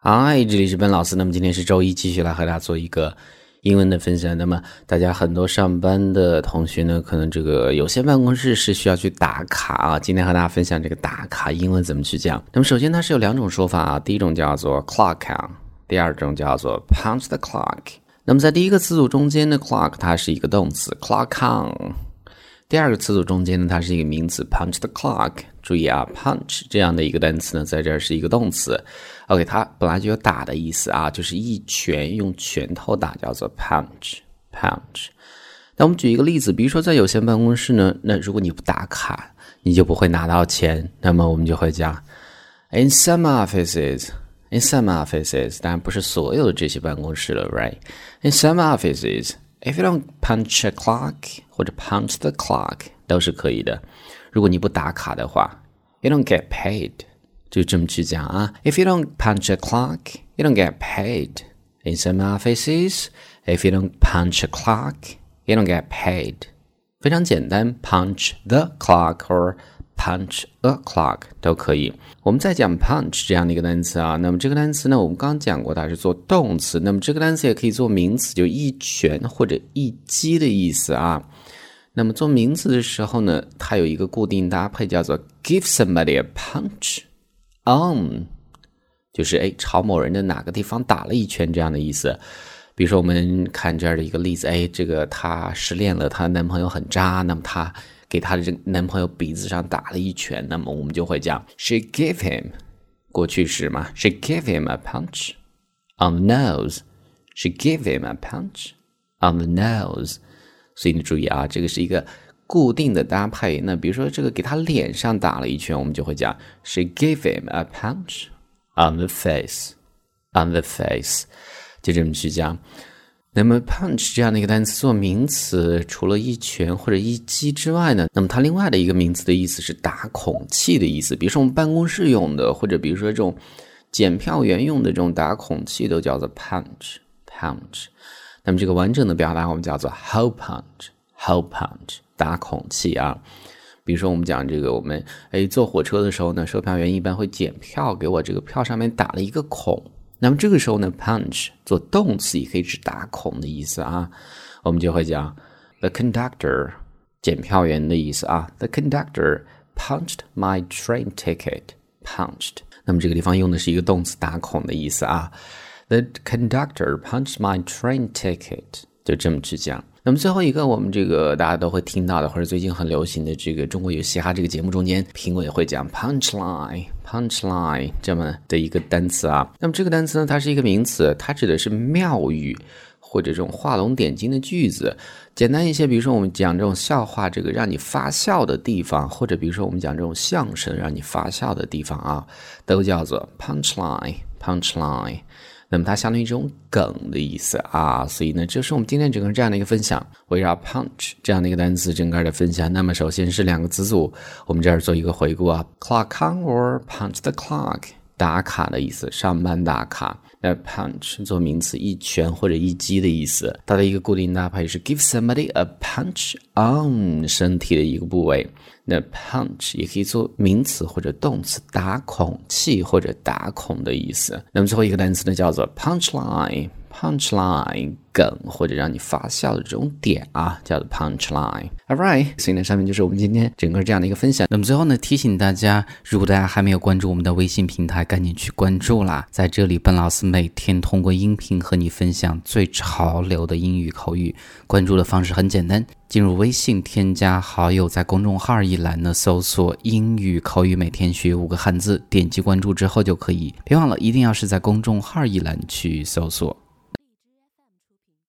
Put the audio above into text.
嗨，这里是本老师。那么今天是周一，继续来和大家做一个英文的分享。那么大家很多上班的同学呢，可能这个有些办公室是需要去打卡啊。今天和大家分享这个打卡英文怎么去讲。那么首先它是有两种说法啊，第一种叫做 clock on，第二种叫做 punch the clock。那么在第一个词组中间的 clock 它是一个动词 clock on，第二个词组中间呢它是一个名词 punch the clock。注意啊，punch 这样的一个单词呢，在这儿是一个动词。OK，它本来就有打的意思啊，就是一拳用拳头打，叫做 punch，punch。那我们举一个例子，比如说在有些办公室呢，那如果你不打卡，你就不会拿到钱。那么我们就会讲，in some offices，in some offices，当然不是所有的这些办公室了，right？In some offices offices，if you don't punch a clock 或者 punch the clock 都是可以的。如果你不打卡的话，you don't get paid，就这么去讲啊。If you don't punch a clock, you don't get paid. In some offices, if you don't punch a clock, you don't get paid. 非常简单，punch the clock or punch a clock 都可以。我们再讲 punch 这样的一个单词啊，那么这个单词呢，我们刚讲过，它是做动词，那么这个单词也可以做名词，就一拳或者一击的意思啊。那么做名词的时候呢，它有一个固定搭配，叫做 give somebody a punch on，就是哎朝某人的哪个地方打了一拳这样的意思。比如说我们看这儿的一个例子，哎，这个她失恋了，她男朋友很渣，那么她给她的这个男朋友鼻子上打了一拳，那么我们就会讲 she gave him 过去式嘛，she gave him a punch on the nose，she gave him a punch on the nose。所以你注意啊，这个是一个固定的搭配。那比如说，这个给他脸上打了一拳，我们就会讲 She gave him a punch on the face, on the face，就这么去讲。那么 punch 这样的一个单词做名词，除了一拳或者一击之外呢，那么它另外的一个名词的意思是打孔器的意思。比如说我们办公室用的，或者比如说这种检票员用的这种打孔器，都叫做 punch, punch。那么这个完整的表达我们叫做 hole punch，hole punch 打孔器啊。比如说我们讲这个，我们哎坐火车的时候呢，售票员一般会检票，给我这个票上面打了一个孔。那么这个时候呢，punch 做动词也可以指打孔的意思啊。我们就会讲 the conductor 检票员的意思啊。The conductor punched my train ticket，punched。那么这个地方用的是一个动词打孔的意思啊。The conductor punched my train ticket，就这么去讲。那么最后一个，我们这个大家都会听到的，或者最近很流行的这个《中国有嘻哈》这个节目中间，评委会讲 punchline punchline 这么的一个单词啊。那么这个单词呢，它是一个名词，它指的是妙语或者这种画龙点睛的句子。简单一些，比如说我们讲这种笑话，这个让你发笑的地方，或者比如说我们讲这种相声让你发笑的地方啊，都叫做 punchline，punchline。那么它相当于一种梗的意思啊，所以呢，这是我们今天整个这样的一个分享，围绕 punch 这样的一个单词整个的分享。那么首先是两个词组，我们这儿做一个回顾啊，clock on or punch the clock，打卡的意思，上班打卡。那 punch 做名词，一拳或者一击的意思，它的一个固定搭配是 give somebody a punch on 身体的一个部位。那 punch 也可以做名词或者动词，打孔器或者打孔的意思。那么最后一个单词呢，叫做 punchline。Punchline 梗或者让你发笑的这种点啊，叫做 punchline。All right，所以呢，上面就是我们今天整个这样的一个分享。那么最后呢，提醒大家，如果大家还没有关注我们的微信平台，赶紧去关注啦！在这里，本老师每天通过音频和你分享最潮流的英语口语。关注的方式很简单，进入微信，添加好友，在公众号一栏呢搜索“英语口语每天学五个汉字”，点击关注之后就可以。别忘了，一定要是在公众号一栏去搜索。